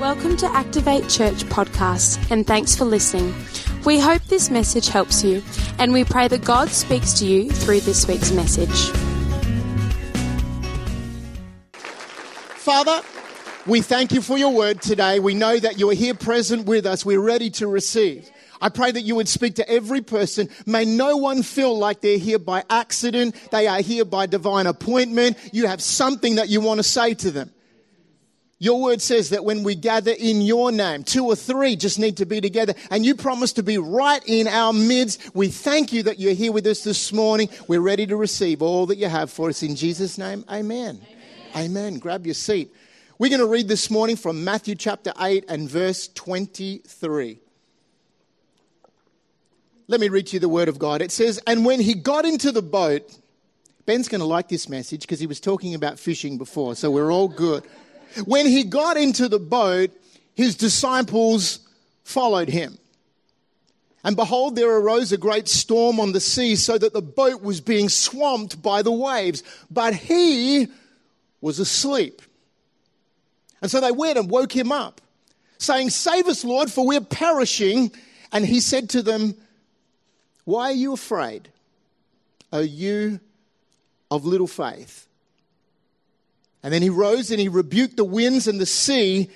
Welcome to Activate Church podcast, and thanks for listening. We hope this message helps you, and we pray that God speaks to you through this week's message. Father, we thank you for your word today. We know that you are here present with us. We're ready to receive. I pray that you would speak to every person. May no one feel like they're here by accident. They are here by divine appointment. You have something that you want to say to them. Your word says that when we gather in your name, two or three just need to be together. And you promise to be right in our midst. We thank you that you're here with us this morning. We're ready to receive all that you have for us in Jesus' name. Amen. Amen. Amen. Grab your seat. We're going to read this morning from Matthew chapter 8 and verse 23. Let me read to you the word of God. It says, And when he got into the boat, Ben's going to like this message because he was talking about fishing before, so we're all good. When he got into the boat, his disciples followed him. And behold, there arose a great storm on the sea, so that the boat was being swamped by the waves. But he was asleep. And so they went and woke him up, saying, Save us, Lord, for we're perishing. And he said to them, Why are you afraid, O you of little faith? And then he rose and he rebuked the winds and the sea,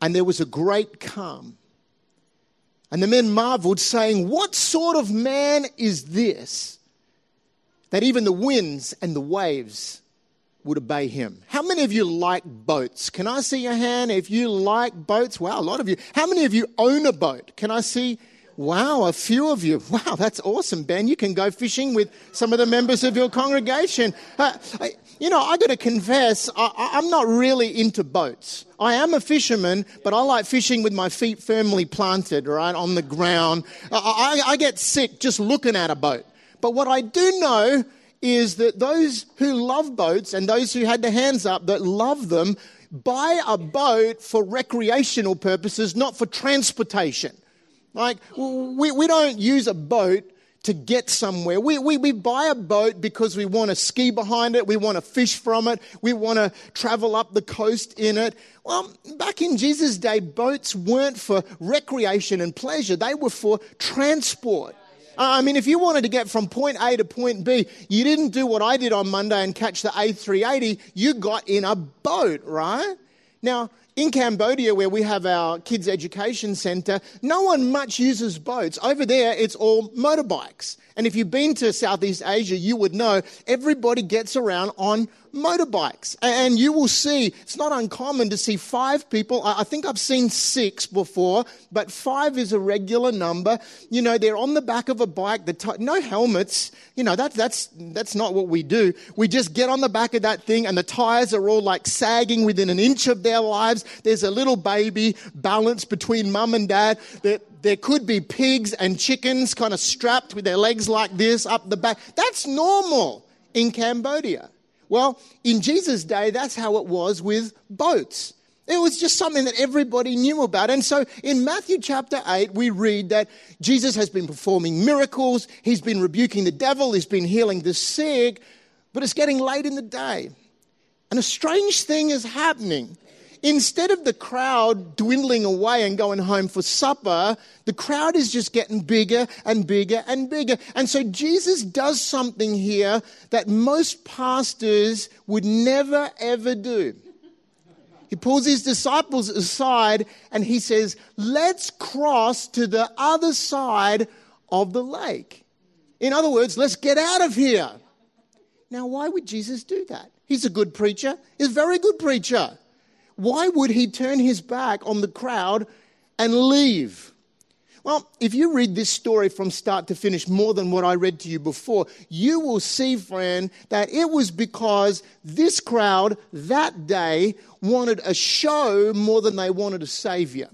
and there was a great calm. And the men marveled, saying, What sort of man is this that even the winds and the waves would obey him? How many of you like boats? Can I see your hand if you like boats? Wow, a lot of you. How many of you own a boat? Can I see? Wow, a few of you. Wow, that's awesome, Ben. You can go fishing with some of the members of your congregation. Uh, you know, I got to confess, I, am not really into boats. I am a fisherman, but I like fishing with my feet firmly planted, right, on the ground. I, I, I get sick just looking at a boat. But what I do know is that those who love boats and those who had their hands up that love them buy a boat for recreational purposes, not for transportation. Like, we, we don't use a boat to get somewhere. We, we, we buy a boat because we want to ski behind it, we want to fish from it, we want to travel up the coast in it. Well, back in Jesus' day, boats weren't for recreation and pleasure, they were for transport. I mean, if you wanted to get from point A to point B, you didn't do what I did on Monday and catch the A380, you got in a boat, right? Now, in Cambodia, where we have our kids' education centre, no one much uses boats. Over there, it's all motorbikes. And if you've been to Southeast Asia, you would know everybody gets around on motorbikes. And you will see, it's not uncommon to see five people. I think I've seen six before, but five is a regular number. You know, they're on the back of a bike, t- no helmets. You know, that, that's, that's not what we do. We just get on the back of that thing and the tires are all like sagging within an inch of their lives. There's a little baby balanced between mum and dad. There, there could be pigs and chickens kind of strapped with their legs like this up the back. That's normal in Cambodia. Well, in Jesus' day, that's how it was with boats. It was just something that everybody knew about. And so in Matthew chapter 8, we read that Jesus has been performing miracles, he's been rebuking the devil, he's been healing the sick, but it's getting late in the day. And a strange thing is happening. Instead of the crowd dwindling away and going home for supper, the crowd is just getting bigger and bigger and bigger. And so Jesus does something here that most pastors would never ever do. He pulls his disciples aside and he says, Let's cross to the other side of the lake. In other words, let's get out of here. Now, why would Jesus do that? He's a good preacher, he's a very good preacher why would he turn his back on the crowd and leave? Well, if you read this story from start to finish more than what I read to you before, you will see, friend, that it was because this crowd that day wanted a show more than they wanted a savior.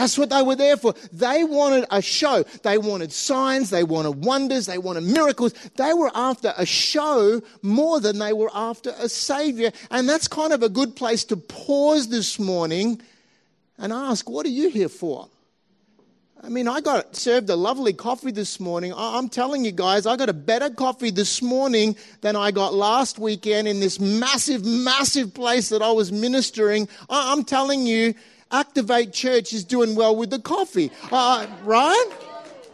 That's what they were there for. They wanted a show. They wanted signs. They wanted wonders. They wanted miracles. They were after a show more than they were after a savior. And that's kind of a good place to pause this morning and ask, what are you here for? I mean, I got served a lovely coffee this morning. I'm telling you guys, I got a better coffee this morning than I got last weekend in this massive, massive place that I was ministering. I'm telling you, Activate Church is doing well with the coffee, uh, right?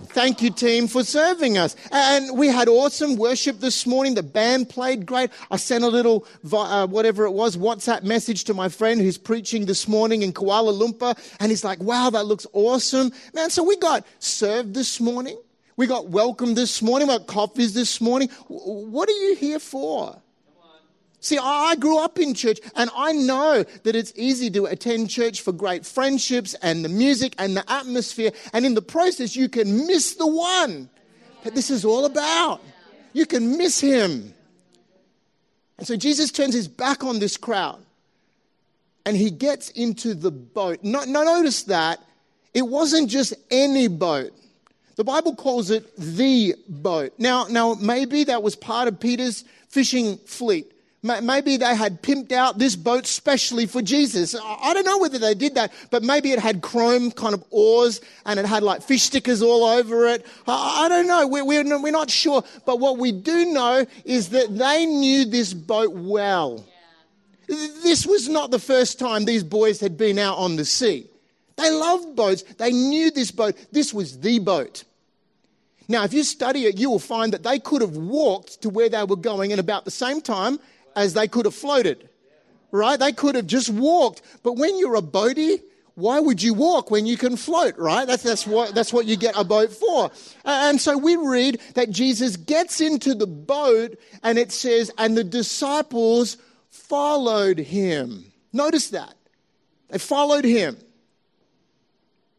Thank you, team, for serving us. And we had awesome worship this morning. The band played great. I sent a little, uh, whatever it was, WhatsApp message to my friend who's preaching this morning in Kuala Lumpur. And he's like, wow, that looks awesome. Man, so we got served this morning. We got welcomed this morning. We got coffees this morning. What are you here for? See, I grew up in church and I know that it's easy to attend church for great friendships and the music and the atmosphere. And in the process, you can miss the one that this is all about. You can miss him. And so Jesus turns his back on this crowd and he gets into the boat. Now, notice that it wasn't just any boat. The Bible calls it the boat. Now, now maybe that was part of Peter's fishing fleet. Maybe they had pimped out this boat specially for Jesus. I don't know whether they did that, but maybe it had chrome kind of oars and it had like fish stickers all over it. I don't know. We're, not sure. But what we do know is that they knew this boat well. This was not the first time these boys had been out on the sea. They loved boats. They knew this boat. This was the boat. Now, if you study it, you will find that they could have walked to where they were going in about the same time as they could have floated, right? They could have just walked. But when you're a boatie, why would you walk when you can float, right? That's, that's, what, that's what you get a boat for. And so we read that Jesus gets into the boat and it says, and the disciples followed him. Notice that. They followed him.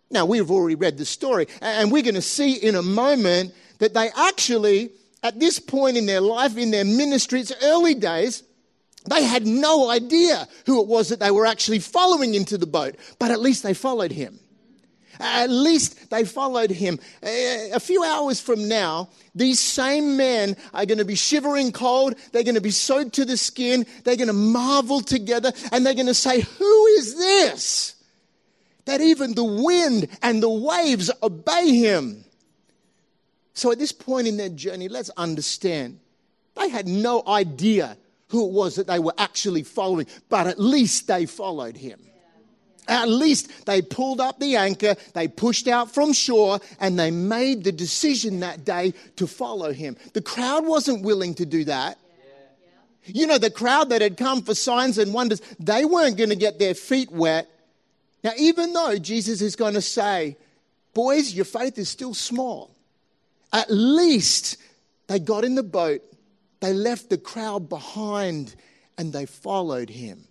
Now, we've already read the story, and we're going to see in a moment that they actually, at this point in their life, in their ministry, it's early days, they had no idea who it was that they were actually following into the boat, but at least they followed him. At least they followed him. A few hours from now, these same men are going to be shivering cold. They're going to be soaked to the skin. They're going to marvel together and they're going to say, Who is this? That even the wind and the waves obey him. So at this point in their journey, let's understand they had no idea who it was that they were actually following, but at least they followed him. At least they pulled up the anchor, they pushed out from shore, and they made the decision that day to follow him. The crowd wasn't willing to do that. You know, the crowd that had come for signs and wonders, they weren't going to get their feet wet. Now, even though Jesus is going to say, Boys, your faith is still small, at least they got in the boat they left the crowd behind and they followed him.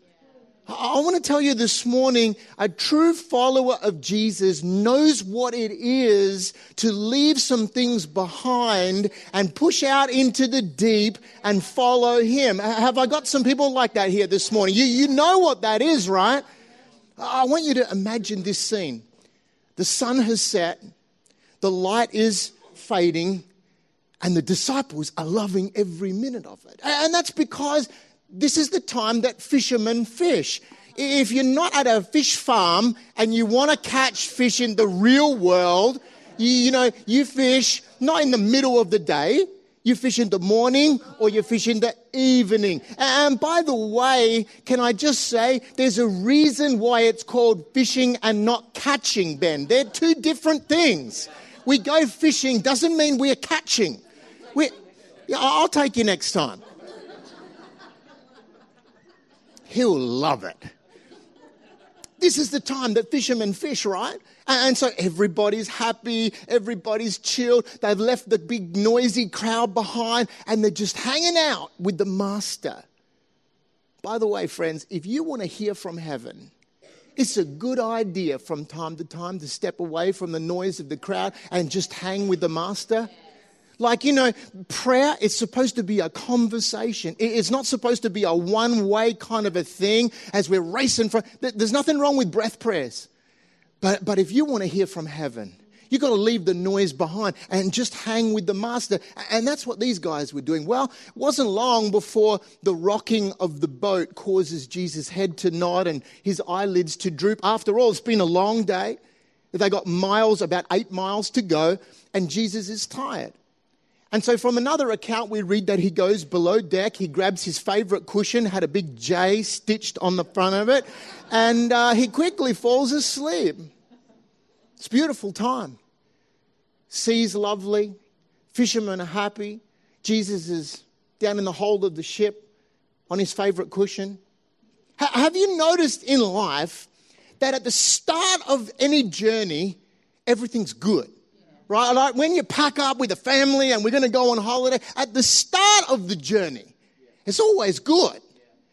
I want to tell you this morning a true follower of Jesus knows what it is to leave some things behind and push out into the deep and follow him. Have I got some people like that here this morning? You, you know what that is, right? I want you to imagine this scene. The sun has set, the light is fading, and the disciples are loving every minute of it. And that's because this is the time that fishermen fish. If you're not at a fish farm and you want to catch fish in the real world, you, you, know, you fish not in the middle of the day, you fish in the morning or you fish in the evening. And by the way, can I just say there's a reason why it's called fishing and not catching, Ben. They're two different things. We go fishing doesn't mean we're catching. We, yeah, I'll take you next time. He'll love it. This is the time that fishermen fish, right? And so everybody's happy, everybody's chilled. They've left the big noisy crowd behind and they're just hanging out with the master. By the way, friends, if you want to hear from heaven, it's a good idea from time to time to step away from the noise of the crowd and just hang with the master. Like, you know, prayer is supposed to be a conversation. It's not supposed to be a one way kind of a thing as we're racing for. There's nothing wrong with breath prayers. But, but if you want to hear from heaven, you've got to leave the noise behind and just hang with the master. And that's what these guys were doing. Well, it wasn't long before the rocking of the boat causes Jesus' head to nod and his eyelids to droop. After all, it's been a long day. They got miles, about eight miles to go, and Jesus is tired. And so, from another account, we read that he goes below deck, he grabs his favorite cushion, had a big J stitched on the front of it, and uh, he quickly falls asleep. It's beautiful time. Sea's lovely, fishermen are happy. Jesus is down in the hold of the ship on his favorite cushion. H- have you noticed in life that at the start of any journey, everything's good? Right? Like when you pack up with a family and we're going to go on holiday, at the start of the journey, it's always good.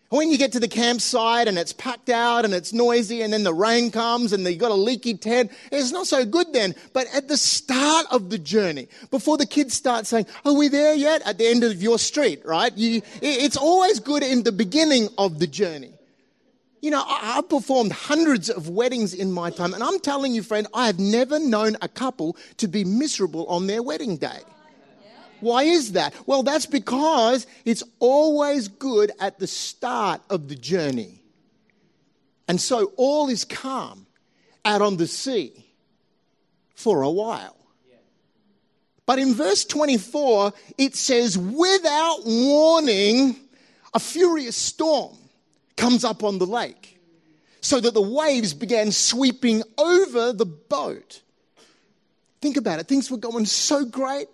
When you get to the campsite and it's packed out and it's noisy and then the rain comes and you've got a leaky tent, it's not so good then. But at the start of the journey, before the kids start saying, are we there yet? At the end of your street, right? You, it's always good in the beginning of the journey. You know, I've performed hundreds of weddings in my time, and I'm telling you, friend, I have never known a couple to be miserable on their wedding day. Why is that? Well, that's because it's always good at the start of the journey. And so all is calm out on the sea for a while. But in verse 24, it says, without warning, a furious storm comes up on the lake so that the waves began sweeping over the boat. Think about it. Things were going so great,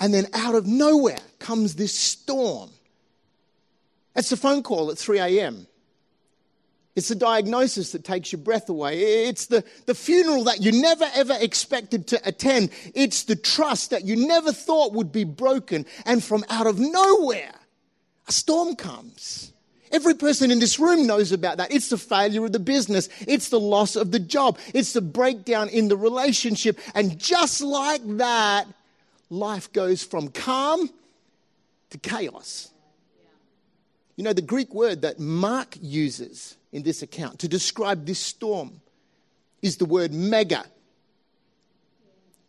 and then out of nowhere comes this storm. It's a phone call at 3 a.m. It's the diagnosis that takes your breath away. It's the, the funeral that you never ever expected to attend. It's the trust that you never thought would be broken. And from out of nowhere, a storm comes. Every person in this room knows about that. It's the failure of the business. It's the loss of the job. It's the breakdown in the relationship. And just like that, life goes from calm to chaos. You know, the Greek word that Mark uses in this account to describe this storm is the word mega.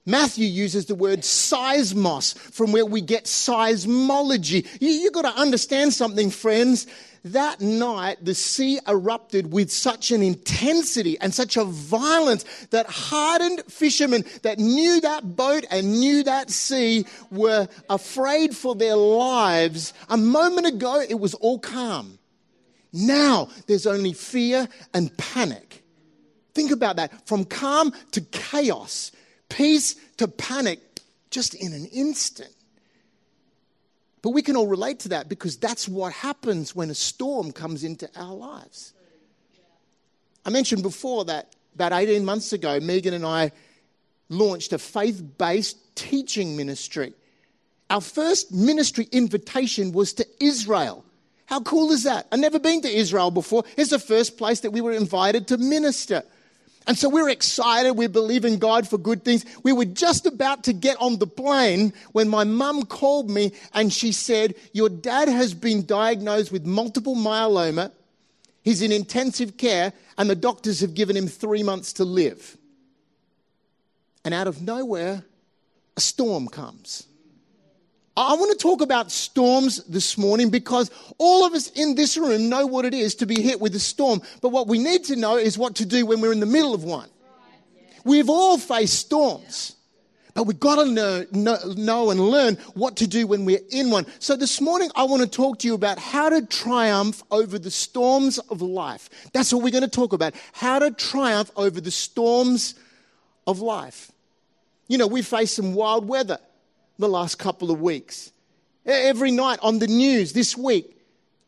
Matthew uses the word seismos, from where we get seismology. You, have got to understand something, friends. That night, the sea erupted with such an intensity and such a violence that hardened fishermen that knew that boat and knew that sea were afraid for their lives. A moment ago, it was all calm. Now, there's only fear and panic. Think about that from calm to chaos, peace to panic, just in an instant. But we can all relate to that because that's what happens when a storm comes into our lives. I mentioned before that about 18 months ago, Megan and I launched a faith based teaching ministry. Our first ministry invitation was to Israel. How cool is that? I've never been to Israel before. It's the first place that we were invited to minister. And so we're excited. We believe in God for good things. We were just about to get on the plane when my mum called me and she said, Your dad has been diagnosed with multiple myeloma. He's in intensive care, and the doctors have given him three months to live. And out of nowhere, a storm comes. I want to talk about storms this morning because all of us in this room know what it is to be hit with a storm. But what we need to know is what to do when we're in the middle of one. We've all faced storms, but we've got to know, know, know, and learn what to do when we're in one. So this morning, I want to talk to you about how to triumph over the storms of life. That's what we're going to talk about. How to triumph over the storms of life. You know, we face some wild weather the last couple of weeks. Every night on the news this week,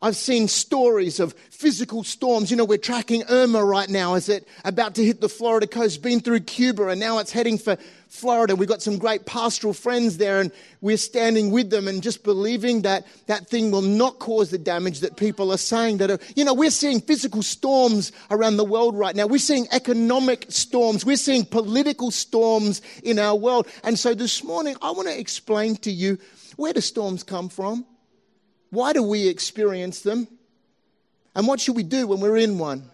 I've seen stories of physical storms. You know, we're tracking Irma right now as it about to hit the Florida coast, been through Cuba, and now it's heading for Florida. We've got some great pastoral friends there, and we're standing with them and just believing that that thing will not cause the damage that people are saying. That are, you know, we're seeing physical storms around the world right now. We're seeing economic storms. We're seeing political storms in our world. And so this morning, I want to explain to you where do storms come from? Why do we experience them? And what should we do when we're in one?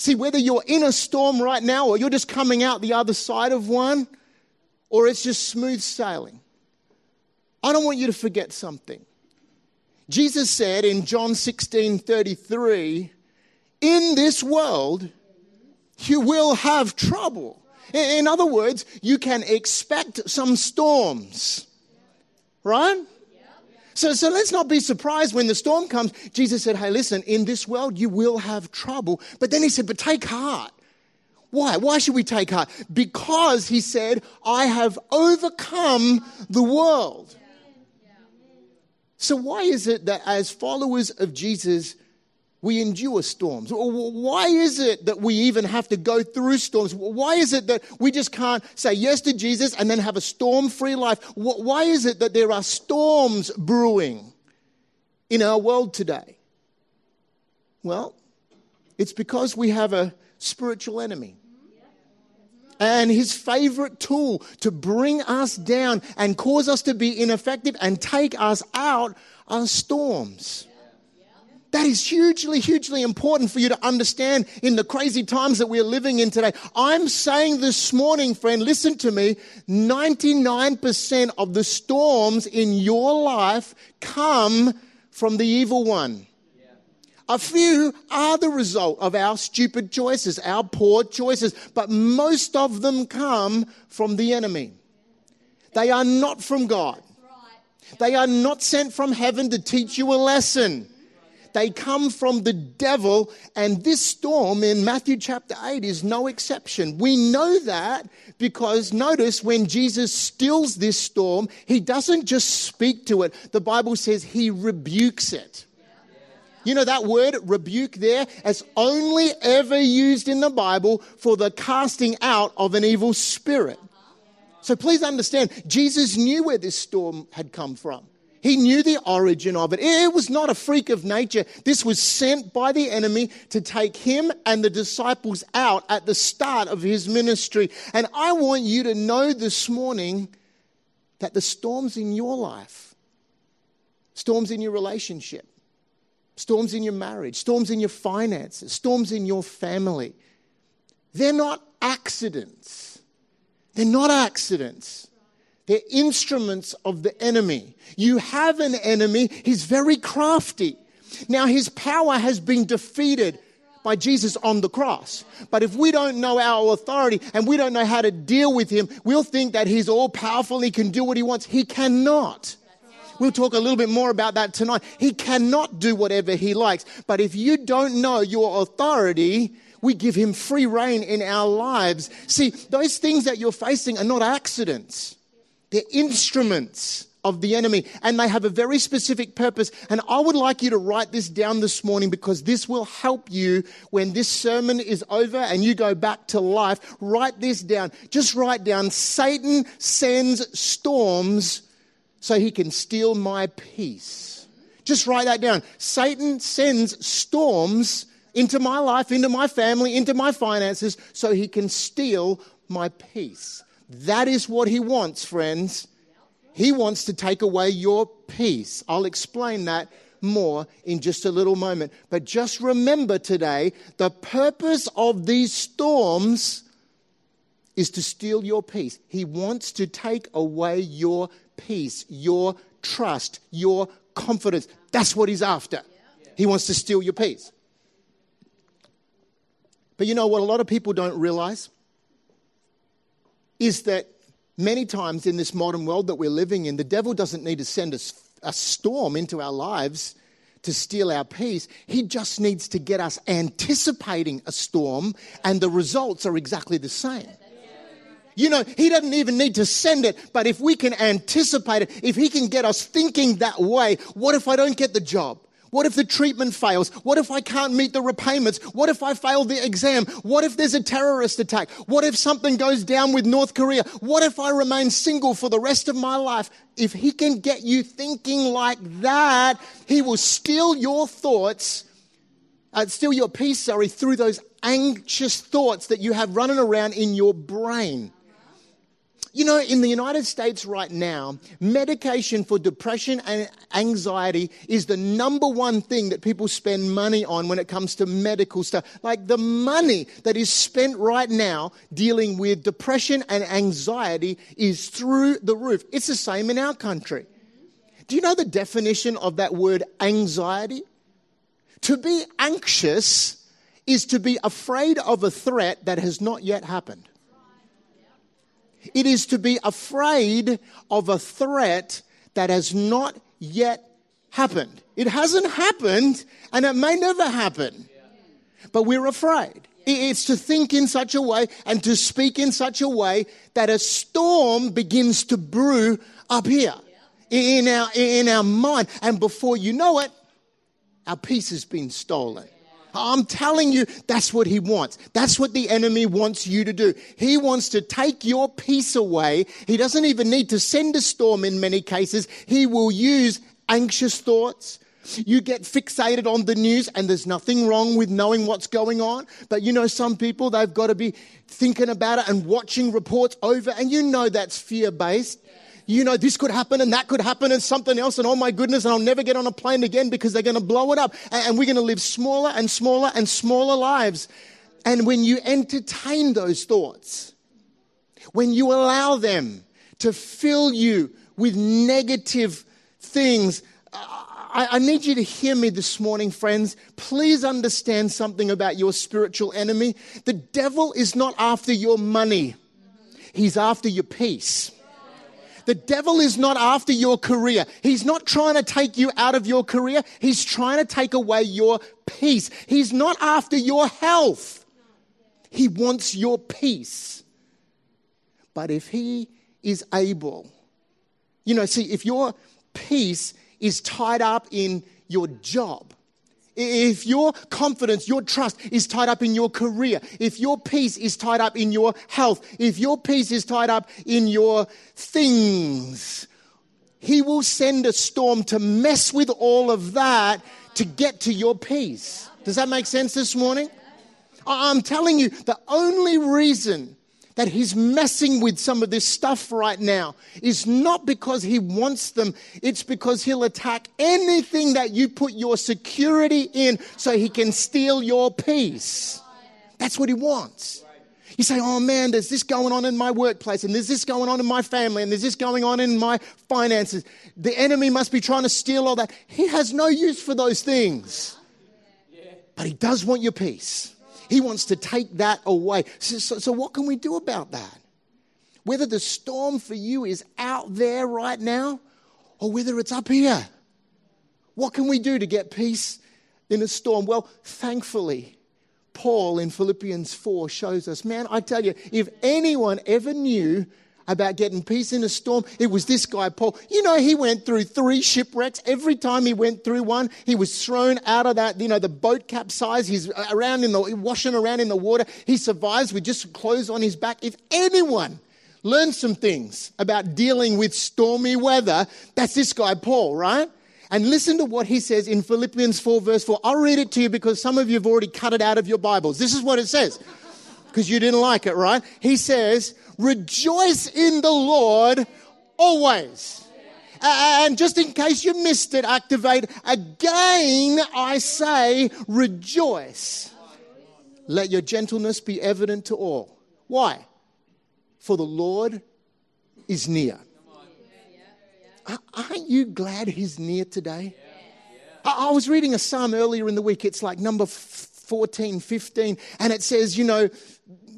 See, whether you're in a storm right now or you're just coming out the other side of one, or it's just smooth sailing, I don't want you to forget something. Jesus said in John 16 33, in this world, you will have trouble. In other words, you can expect some storms. Right? So, so let's not be surprised when the storm comes. Jesus said, Hey, listen, in this world you will have trouble. But then he said, But take heart. Why? Why should we take heart? Because he said, I have overcome the world. So, why is it that as followers of Jesus, we endure storms? Why is it that we even have to go through storms? Why is it that we just can't say yes to Jesus and then have a storm free life? Why is it that there are storms brewing in our world today? Well, it's because we have a spiritual enemy. And his favorite tool to bring us down and cause us to be ineffective and take us out are storms. That is hugely, hugely important for you to understand in the crazy times that we're living in today. I'm saying this morning, friend, listen to me 99% of the storms in your life come from the evil one. A few are the result of our stupid choices, our poor choices, but most of them come from the enemy. They are not from God. They are not sent from heaven to teach you a lesson. They come from the devil, and this storm in Matthew chapter 8 is no exception. We know that because notice when Jesus stills this storm, he doesn't just speak to it, the Bible says he rebukes it. You know that word rebuke there only ever used in the Bible for the casting out of an evil spirit. So please understand, Jesus knew where this storm had come from. He knew the origin of it. It was not a freak of nature. This was sent by the enemy to take him and the disciples out at the start of his ministry. And I want you to know this morning that the storms in your life, storms in your relationship, storms in your marriage, storms in your finances, storms in your family, they're not accidents. They're not accidents. They're instruments of the enemy. You have an enemy, he's very crafty. Now, his power has been defeated by Jesus on the cross. But if we don't know our authority and we don't know how to deal with him, we'll think that he's all powerful, he can do what he wants. He cannot. We'll talk a little bit more about that tonight. He cannot do whatever he likes. But if you don't know your authority, we give him free rein in our lives. See, those things that you're facing are not accidents. They're instruments of the enemy and they have a very specific purpose. And I would like you to write this down this morning because this will help you when this sermon is over and you go back to life. Write this down. Just write down Satan sends storms so he can steal my peace. Just write that down. Satan sends storms into my life, into my family, into my finances so he can steal my peace. That is what he wants, friends. He wants to take away your peace. I'll explain that more in just a little moment. But just remember today the purpose of these storms is to steal your peace. He wants to take away your peace, your trust, your confidence. That's what he's after. He wants to steal your peace. But you know what a lot of people don't realize? Is that many times in this modern world that we're living in, the devil doesn't need to send us a storm into our lives to steal our peace. He just needs to get us anticipating a storm, and the results are exactly the same. You know, he doesn't even need to send it, but if we can anticipate it, if he can get us thinking that way, what if I don't get the job? What if the treatment fails? What if I can't meet the repayments? What if I fail the exam? What if there's a terrorist attack? What if something goes down with North Korea? What if I remain single for the rest of my life? If he can get you thinking like that, he will steal your thoughts, uh, steal your peace, sorry, through those anxious thoughts that you have running around in your brain. You know, in the United States right now, medication for depression and anxiety is the number one thing that people spend money on when it comes to medical stuff. Like the money that is spent right now dealing with depression and anxiety is through the roof. It's the same in our country. Do you know the definition of that word anxiety? To be anxious is to be afraid of a threat that has not yet happened. It is to be afraid of a threat that has not yet happened. It hasn't happened and it may never happen. But we're afraid. It's to think in such a way and to speak in such a way that a storm begins to brew up here in our, in our mind. And before you know it, our peace has been stolen. I'm telling you, that's what he wants. That's what the enemy wants you to do. He wants to take your peace away. He doesn't even need to send a storm in many cases. He will use anxious thoughts, you get fixated on the news, and there's nothing wrong with knowing what's going on. But you know, some people, they've got to be thinking about it and watching reports over, and you know that's fear based. You know, this could happen and that could happen and something else, and oh my goodness, and I'll never get on a plane again because they're going to blow it up. And we're going to live smaller and smaller and smaller lives. And when you entertain those thoughts, when you allow them to fill you with negative things, I, I, need you to hear me this morning, friends. Please understand something about your spiritual enemy. The devil is not after your money, he's after your peace. The devil is not after your career. He's not trying to take you out of your career. He's trying to take away your peace. He's not after your health. He wants your peace. But if he is able, you know, see, if your peace is tied up in your job, if your confidence, your trust is tied up in your career, if your peace is tied up in your health, if your peace is tied up in your things, he will send a storm to mess with all of that to get to your peace. Does that make sense this morning? I'm telling you, the only reason that he's messing with some of this stuff right now is not because he wants them, it's because he'll attack anything that you put your security in so he can steal your peace. That's what he wants. You say, oh man, there's this going on in my workplace, and there's this going on in my family, and there's this going on in my finances. The enemy must be trying to steal all that. He has no use for those things. But he does want your peace. He wants to take that away. So, so, so, what can we do about that? Whether the storm for you is out there right now or whether it's up here. What can we do to get peace in a storm? Well, thankfully, Paul in Philippians 4 shows us, man, I tell you, if anyone ever knew about getting peace in a storm. It was this guy, Paul. You know, he went through three shipwrecks. Every time he went through one, he was thrown out of that, you know, the boat capsized. He's around in the, washing around in the water. He survives with just clothes on his back. If anyone learned some things about dealing with stormy weather, that's this guy, Paul, right? And listen to what he says in Philippians 4, verse 4. I'll read it to you because some of you have already cut it out of your Bibles. This is what it says because you didn't like it, right? He says, Rejoice in the Lord always. And just in case you missed it, activate again, I say, rejoice. Let your gentleness be evident to all. Why? For the Lord is near. Aren't you glad he's near today? I was reading a psalm earlier in the week. It's like number 14, 15, and it says, you know,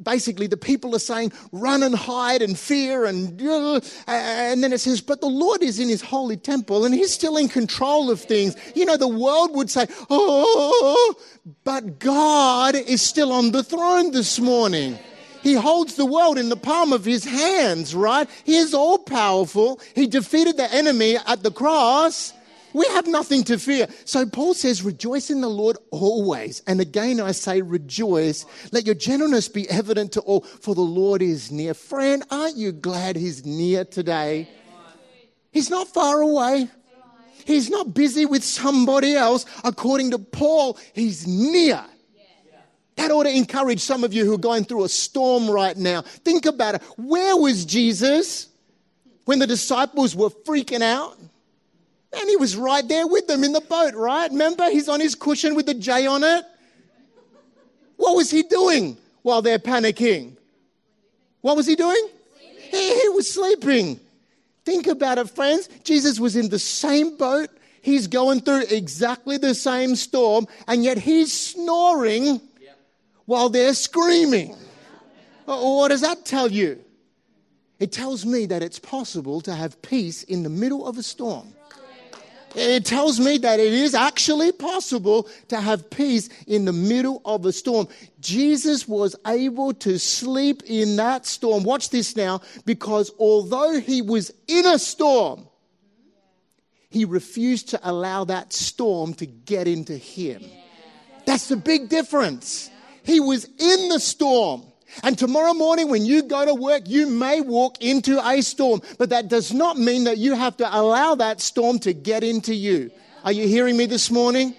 basically the people are saying, run and hide and fear. And, uh, and then it says, but the Lord is in his holy temple and he's still in control of things. You know, the world would say, oh, but God is still on the throne this morning. He holds the world in the palm of his hands, right? He is all powerful. He defeated the enemy at the cross. We have nothing to fear. So Paul says, rejoice in the Lord always. And again, I say, rejoice. Let your gentleness be evident to all, for the Lord is near. Friend, aren't you glad he's near today? He's not far away. He's not busy with somebody else. According to Paul, he's near. That ought to encourage some of you who are going through a storm right now. Think about it. Where was Jesus when the disciples were freaking out? And he was right there with them in the boat, right? Remember? He's on his cushion with the J on it. What was he doing while they're panicking? What was he doing? He, he was sleeping. Think about it, friends. Jesus was in the same boat. He's going through exactly the same storm, and yet he's snoring while they're screaming. Uh, what does that tell you? It tells me that it's possible to have peace in the middle of a storm. It tells me that it is actually possible to have peace in the middle of a storm. Jesus was able to sleep in that storm. Watch this now, because although he was in a storm, he refused to allow that storm to get into him. That's the big difference. He was in the storm. And tomorrow morning, when you go to work, you may walk into a storm, but that does not mean that you have to allow that storm to get into you. Are you hearing me this morning?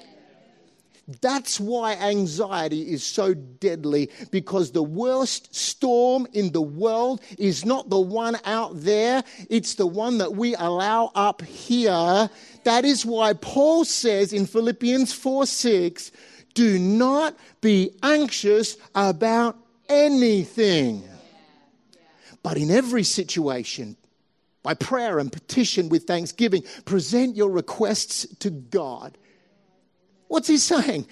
That's why anxiety is so deadly because the worst storm in the world is not the one out there, it's the one that we allow up here. That is why Paul says in Philippians 4 6, do not be anxious about anything. But in every situation, by prayer and petition with thanksgiving, present your requests to God. What's he saying?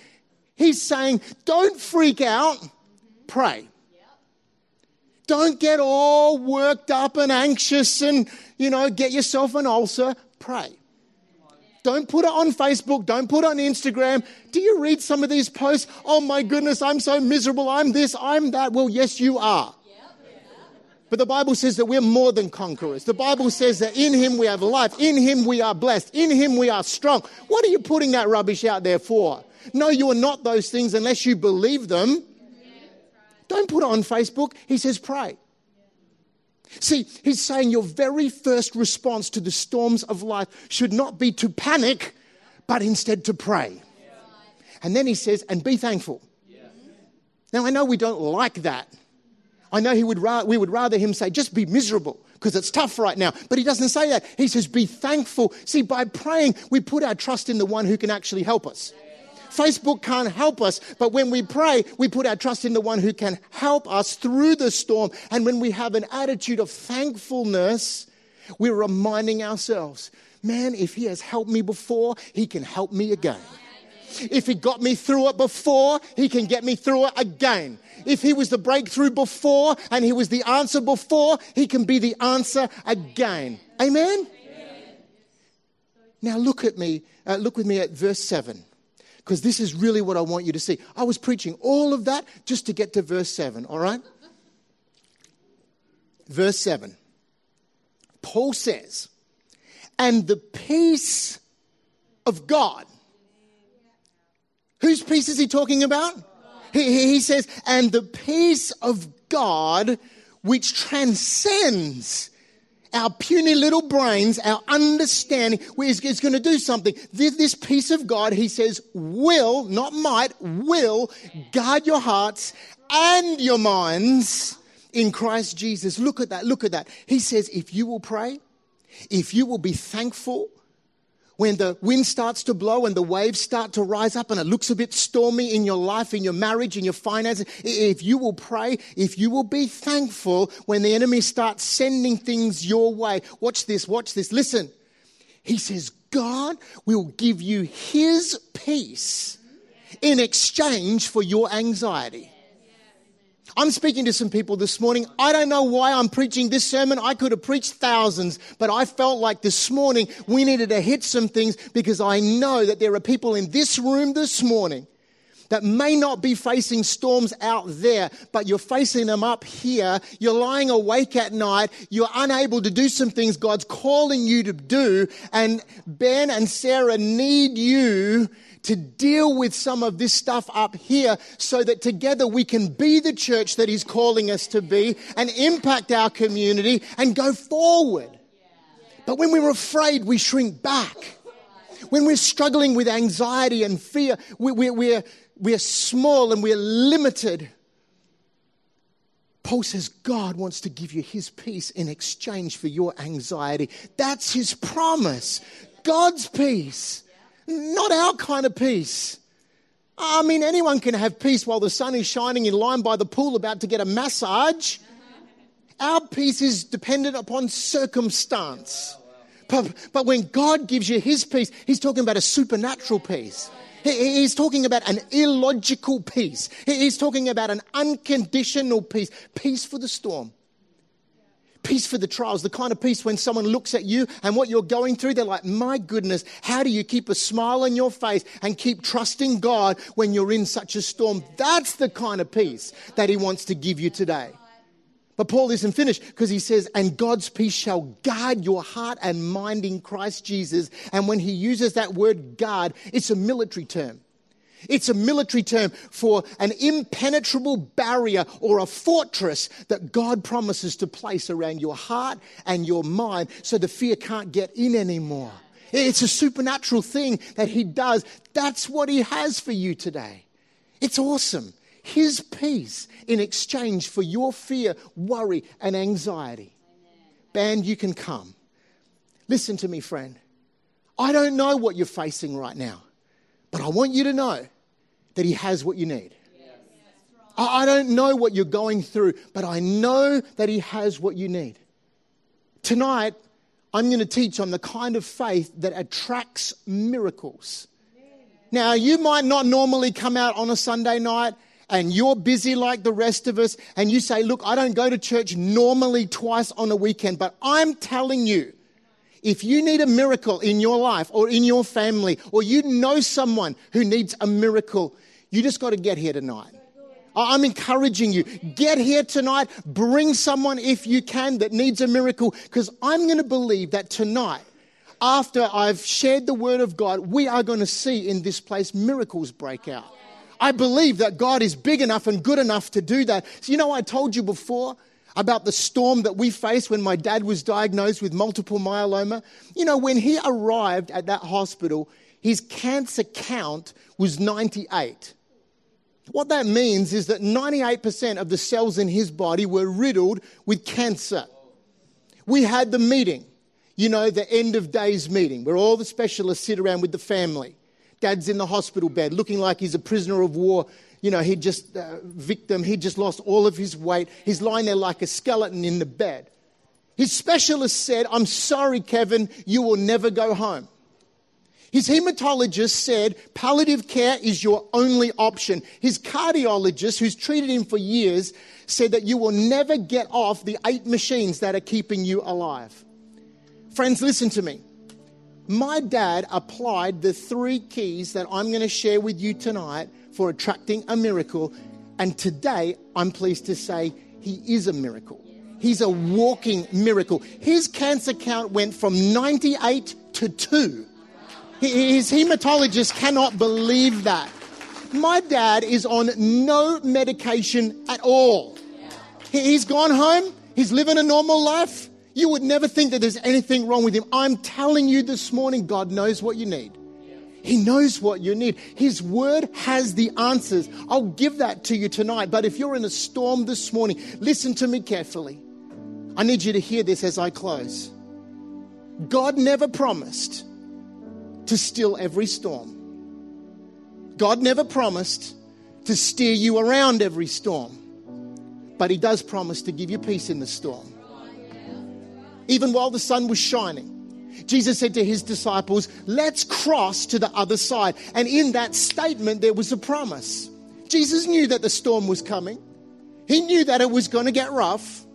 He's saying, don't freak out, pray. Don't get all worked up and anxious and, you know, get yourself an ulcer, pray. Don't put it on Facebook. Don't put it on Instagram. Do you read some of these posts? Oh my goodness, I'm so miserable. I'm this, I'm that. Well, yes, you are. But the Bible says that we're more than conquerors. The Bible says that in Him we have life. In Him we are blessed. In Him we are strong. What are you putting that rubbish out there for? No, you are not those things unless you believe them. Don't put it on Facebook. He says, pray. See, he's saying your very first response to the storms of life should not be to panic, but instead to pray. And then he says, and be thankful. Now, I know we don't like that. I know he would ra- we would rather him say, just be miserable because it's tough right now. But he doesn't say that. He says, be thankful. See, by praying, we put our trust in the one who can actually help us. Facebook can't help us, but when we pray, we put our trust in the one who can help us through the storm. And when we have an attitude of thankfulness, we're reminding ourselves, man, if he has helped me before, he can help me again. If he got me through it before, he can get me through it again. If he was the breakthrough before and he was the answer before, he can be the answer again. Amen? Now look at me, uh, look with me at verse 7 because this is really what I want you to see. I was preaching all of that just to get to verse 7, all right? Verse 7. Paul says, and the peace of God. Whose peace is he talking about? He, he says, and the peace of God which transcends our puny little brains, our understanding, is, going to do something. This, this peace of God, he says, will, not might, will guard your hearts and your minds in Christ Jesus. Look at that, look at that. He says, if you will pray, if you will be thankful, when the wind starts to blow and the waves start to rise up and it looks a bit stormy in your life, in your marriage, in your finances, if you will pray, if you will be thankful when the enemy starts sending things your way, watch this, watch this, listen. He says, God will give you his peace in exchange for your anxiety. I'm speaking to some people this morning. I don't know why I'm preaching this sermon. I could have preached thousands, but I felt like this morning we needed to hit some things because I know that there are people in this room this morning that may not be facing storms out there, but you're facing them up here. You're lying awake at night. You're unable to do some things God's calling you to do. And Ben and Sarah need you to deal with some of this stuff up here so that together we can be the church that He's calling us to be and impact our community and go forward. But when we're afraid, we shrink back. When we're struggling with anxiety and fear, we're, we're, we're small and we're limited. Paul says God wants to give you his peace in exchange for your anxiety. That's his promise. God's peace. Not our kind of peace. I mean, anyone can have peace while the sun is shining in line by the pool about to get a massage. Our peace is dependent upon circumstance. But, but when God gives you his peace, he's talking about a supernatural peace. He's talking about an illogical peace. He's talking about an unconditional peace. Peace for the storm. Peace for the trials, the kind of peace when someone looks at you and what you're going through, they're like, my goodness, how do you keep a smile on your face and keep trusting God when you're in such a storm? That's the kind of peace that He wants to give you today. But Paul isn't finished because he says, and God's peace shall guard your heart and mind in Christ Jesus. And when he uses that word guard, it's a military term. It's a military term for an impenetrable barrier or a fortress that God promises to place around your heart and your mind so the fear can't get in anymore. It's a supernatural thing that He does. That's what He has for you today. It's awesome. His peace in exchange for your fear, worry, and anxiety. Band, you can come. Listen to me, friend. I don't know what you're facing right now, but I want you to know that He has what you need. I don't know what you're going through, but I know that He has what you need. Tonight, I'm going to teach on the kind of faith that attracts miracles. Now, you might not normally come out on a Sunday night and you're busy like the rest of us, and you say, Look, I don't go to church normally twice on a weekend, but I'm telling you, if you need a miracle in your life or in your family, or you know someone who needs a miracle, you just got to get here tonight. I'm encouraging you. Get here tonight. Bring someone if you can that needs a miracle because I'm going to believe that tonight, after I've shared the word of God, we are going to see in this place miracles break out. I believe that God is big enough and good enough to do that. So, you know, I told you before about the storm that we faced when my dad was diagnosed with multiple myeloma. You know, when he arrived at that hospital, his cancer count was 98. What that means is that 98% of the cells in his body were riddled with cancer. We had the meeting, you know, the end of days meeting, where all the specialists sit around with the family. Dad's in the hospital bed looking like he's a prisoner of war. You know, he just, uh, victim, he just lost all of his weight. He's lying there like a skeleton in the bed. His specialist said, I'm sorry, Kevin, you will never go home. His hematologist said palliative care is your only option. His cardiologist, who's treated him for years, said that you will never get off the eight machines that are keeping you alive. Friends, listen to me my dad applied the three keys that I'm going to share with you tonight for attracting a miracle. And today, I'm pleased to say he is a miracle. He's a walking miracle. His cancer count went from 98 to 2. His hematologist cannot believe that. My dad is on no medication at all. He's gone home, he's living a normal life. You would never think that there's anything wrong with him. I'm telling you this morning, God knows what you need. He knows what you need. His word has the answers. I'll give that to you tonight. But if you're in a storm this morning, listen to me carefully. I need you to hear this as I close. God never promised to still every storm. God never promised to steer you around every storm. But He does promise to give you peace in the storm even while the sun was shining. Jesus said to his disciples, Let's cross to the other side. And in that statement, there was a promise. Jesus knew that the storm was coming, he knew that it was going to get rough.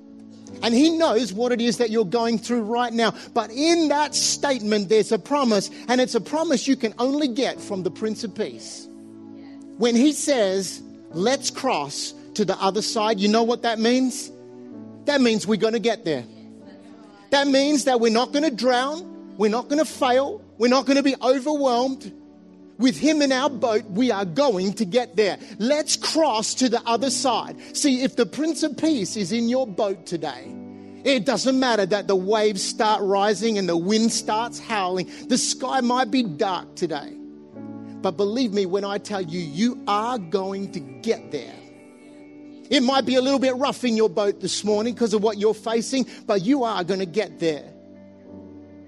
And he knows what it is that you're going through right now. But in that statement, there's a promise, and it's a promise you can only get from the Prince of Peace. When he says, Let's cross to the other side, you know what that means? That means we're going to get there. That means that we're not going to drown, we're not going to fail, we're not going to be overwhelmed. With him in our boat, we are going to get there. Let's cross to the other side. See, if the Prince of Peace is in your boat today, it doesn't matter that the waves start rising and the wind starts howling. The sky might be dark today. But believe me when I tell you, you are going to get there. It might be a little bit rough in your boat this morning because of what you're facing, but you are going to get there.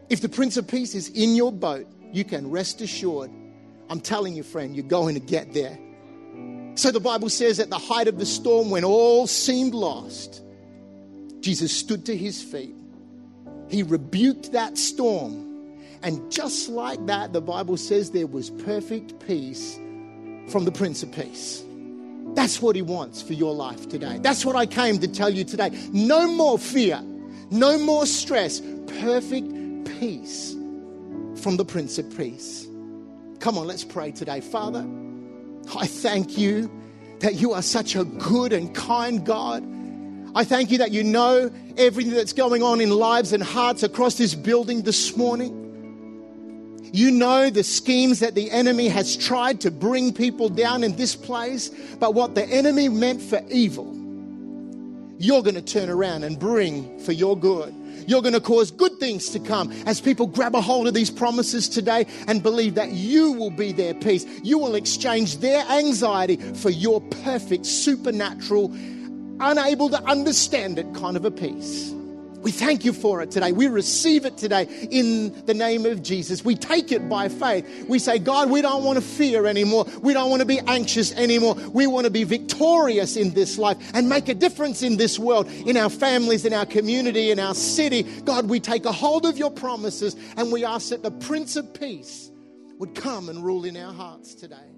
If the Prince of Peace is in your boat, you can rest assured. I'm telling you, friend, you're going to get there. So the Bible says at the height of the storm, when all seemed lost, Jesus stood to his feet. He rebuked that storm. And just like that, the Bible says there was perfect peace from the Prince of Peace. That's what He wants for your life today. That's what I came to tell you today. No more fear. No more stress. Perfect peace from the Prince of Peace. Come on, let's pray today. Father, I thank you that you are such a good and kind God. I thank you that you know everything that's going on in lives and hearts across this building this morning. You know the schemes that the enemy has tried to bring people down in this place, but what the enemy meant for evil, you're going to turn around and bring for your good. You're going to cause good things to come as people grab a hold of these promises today and believe that you will be their peace. You will exchange their anxiety for your perfect, supernatural, unable to understand it kind of a peace. We thank you for it today. We receive it today in the name of Jesus. We take it by faith. We say, God, we don't want to fear anymore. We don't want to be anxious anymore. We want to be victorious in this life and make a difference in this world, in our families, in our community, in our city. God, we take a hold of your promises and we ask that the Prince of Peace would come and rule in our hearts today